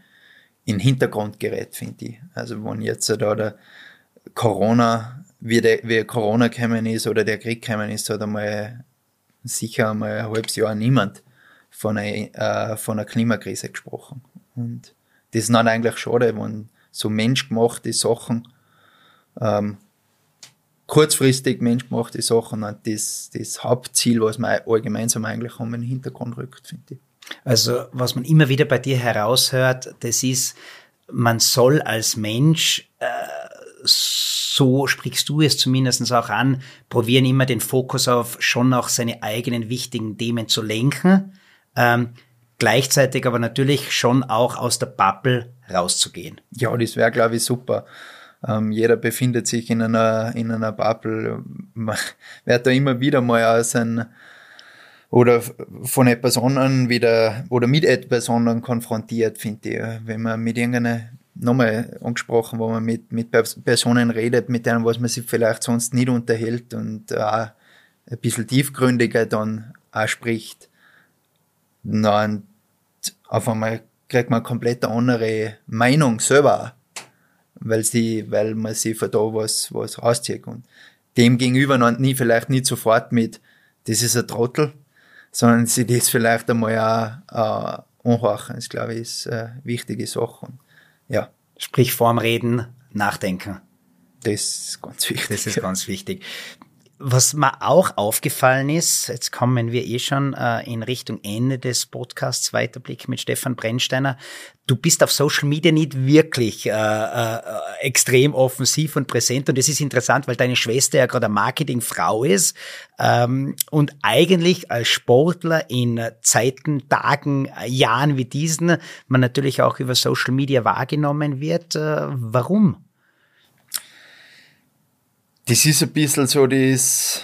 Speaker 1: in Hintergrund gerät, finde ich. Also wenn jetzt da der Corona, wie, der, wie Corona gekommen ist oder der Krieg gekommen ist, hat einmal sicher mal ein halbes Jahr niemand von einer, äh, von einer Klimakrise gesprochen. Und das ist dann eigentlich schade, wenn so menschgemachte Sachen, ähm, kurzfristig menschgemachte Sachen, das, das Hauptziel, was wir alle gemeinsam eigentlich haben, in den Hintergrund rückt, finde ich.
Speaker 2: Also, was man immer wieder bei dir heraushört, das ist, man soll als Mensch äh, so sprichst du es zumindest auch an, probieren immer den Fokus auf schon auch seine eigenen wichtigen Themen zu lenken, ähm, gleichzeitig aber natürlich schon auch aus der Bubble rauszugehen.
Speaker 1: Ja, das wäre, glaube ich, super. Ähm, jeder befindet sich in einer, in einer Bubble. Man wird da immer wieder mal aus einem oder von etwas anderem wieder oder mit etwas anderem konfrontiert, finde ich. Wenn man mit irgendeiner nochmal angesprochen, wo man mit, mit Personen redet, mit denen, was man sich vielleicht sonst nicht unterhält und auch ein bisschen tiefgründiger dann auch spricht, dann auf einmal kriegt man eine komplett andere Meinung selber, weil sie, weil man sich von da was, was rauszieht. Und dem gegenüber noch nie, vielleicht nicht sofort mit, das ist ein Trottel, sondern sie das vielleicht einmal auch, äh, anhorchen. Das glaube ich ist eine wichtige Sache. Und, ja.
Speaker 2: Sprich vorm Reden, nachdenken.
Speaker 1: Das ist ganz wichtig.
Speaker 2: Das ist ganz wichtig. Was mir auch aufgefallen ist, jetzt kommen wir eh schon äh, in Richtung Ende des Podcasts, weiter Blick mit Stefan Brennsteiner. Du bist auf Social Media nicht wirklich äh, äh, extrem offensiv und präsent und das ist interessant, weil deine Schwester ja gerade eine Marketingfrau ist ähm, und eigentlich als Sportler in Zeiten, Tagen, Jahren wie diesen man natürlich auch über Social Media wahrgenommen wird. Äh, warum?
Speaker 1: Das ist ein bisschen so das,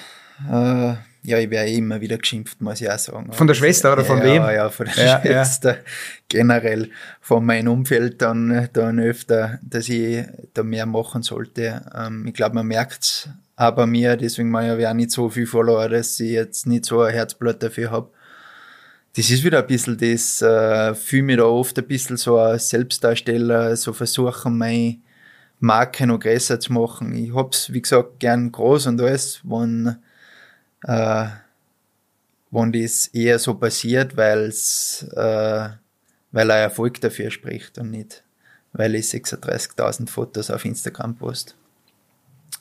Speaker 1: äh, ja, ich wäre immer wieder geschimpft, muss ich auch sagen.
Speaker 2: Von der Schwester oder von
Speaker 1: ja,
Speaker 2: wem?
Speaker 1: Ja, von der ja, Schwester. Ja. Generell von meinem Umfeld dann, dann öfter, dass ich da mehr machen sollte. Ähm, ich glaube, man merkt's auch bei mir, deswegen habe ich auch nicht so viel Follower, dass ich jetzt nicht so ein Herzblatt dafür habe. Das ist wieder ein bisschen das, äh, fühle mich da oft ein bisschen so als Selbstdarsteller, so versuchen, mein Marke noch größer zu machen. Ich hab's, wie gesagt, gern groß und alles, wenn, äh, wenn das eher so passiert, weil's, äh, weil er Erfolg dafür spricht und nicht, weil ich 36.000 Fotos auf Instagram post.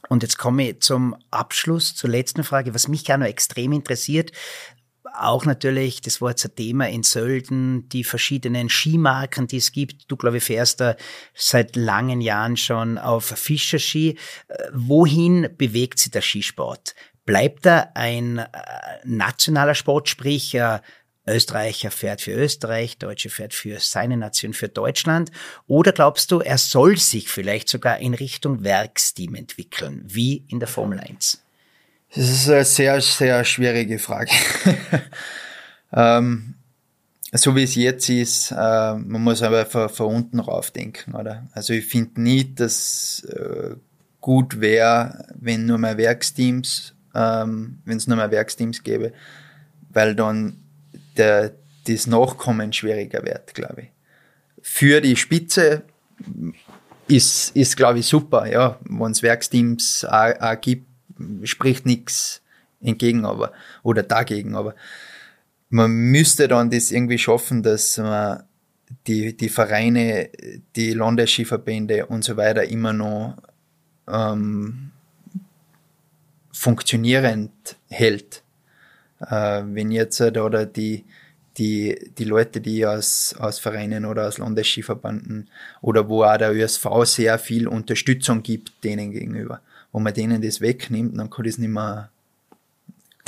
Speaker 2: Und jetzt komme ich zum Abschluss, zur letzten Frage, was mich gerne noch extrem interessiert auch natürlich, das war jetzt ein Thema in Sölden, die verschiedenen Skimarken, die es gibt. Du, glaube ich, fährst da seit langen Jahren schon auf Fischerski. Äh, wohin bewegt sich der Skisport? Bleibt er ein äh, nationaler Sport, sprich äh, Österreicher fährt für Österreich, Deutsche fährt für seine Nation, für Deutschland? Oder glaubst du, er soll sich vielleicht sogar in Richtung Werksteam entwickeln, wie in der Formel 1?
Speaker 1: Das ist eine sehr, sehr schwierige Frage. ähm, so wie es jetzt ist, äh, man muss aber von, von unten rauf denken, oder? Also ich finde nicht, dass äh, gut wäre, wenn nur mehr Werksteams, ähm, wenn es nur mehr Werksteams gäbe, weil dann der, das Nachkommen schwieriger wird, glaube ich. Für die Spitze ist, ist glaube ich, super, ja, wenn es Werksteams auch, auch gibt, spricht nichts entgegen, aber, oder dagegen, aber man müsste dann das irgendwie schaffen, dass man die, die Vereine, die Landesskiverbände und so weiter immer noch ähm, funktionierend hält. Äh, wenn jetzt oder die, die, die Leute, die aus, aus Vereinen oder aus Landesskiverbanden oder wo auch der ÖSV sehr viel Unterstützung gibt denen gegenüber wo man denen das wegnimmt, dann kann das nicht mehr,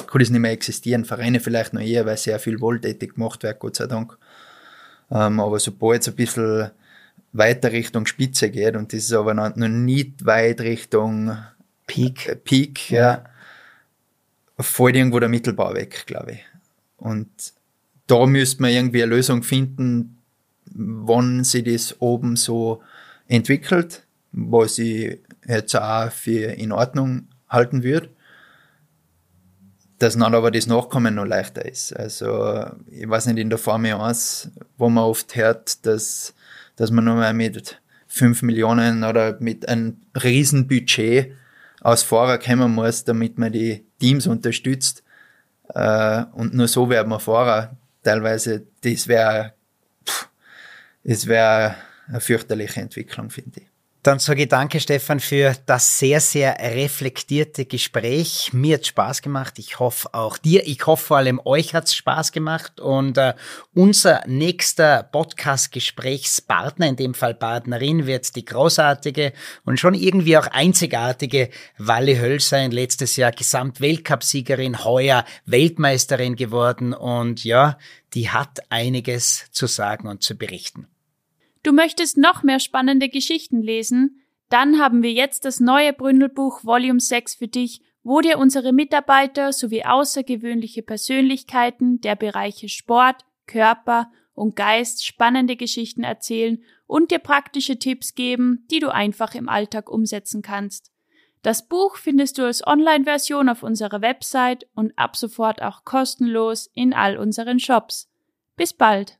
Speaker 1: kann das nicht mehr existieren. Vereine vielleicht noch eher, weil sehr viel wohltätig gemacht wird, Gott sei Dank. Ähm, aber sobald es ein bisschen weiter Richtung Spitze geht, und das ist aber noch, noch nicht weit Richtung
Speaker 2: Peak,
Speaker 1: äh, Peak ja. ja, fällt irgendwo der Mittelbau weg, glaube ich. Und da müsste man irgendwie eine Lösung finden, wann sich das oben so entwickelt, was ich jetzt auch für in Ordnung halten würde, dass dann aber das Nachkommen noch leichter ist. Also, ich weiß nicht, in der Formel 1, wo man oft hört, dass, dass man nur mal mit 5 Millionen oder mit einem riesen Budget aus Fahrer kommen muss, damit man die Teams unterstützt. Äh, und nur so werden wir Fahrer. Teilweise, das wäre, das wäre eine fürchterliche Entwicklung, finde ich.
Speaker 2: Dann sage ich danke, Stefan, für das sehr, sehr reflektierte Gespräch. Mir hat Spaß gemacht. Ich hoffe auch dir. Ich hoffe vor allem euch hat es Spaß gemacht. Und äh, unser nächster Podcast-Gesprächspartner, in dem Fall Partnerin, wird die großartige und schon irgendwie auch einzigartige Walle Höll sein. Letztes Jahr Gesamtweltcupsiegerin, heuer Weltmeisterin geworden. Und ja, die hat einiges zu sagen und zu berichten.
Speaker 3: Du möchtest noch mehr spannende Geschichten lesen? Dann haben wir jetzt das neue Bründelbuch Volume 6 für dich, wo dir unsere Mitarbeiter sowie außergewöhnliche Persönlichkeiten der Bereiche Sport, Körper und Geist spannende Geschichten erzählen und dir praktische Tipps geben, die du einfach im Alltag umsetzen kannst. Das Buch findest du als Online-Version auf unserer Website und ab sofort auch kostenlos in all unseren Shops. Bis bald!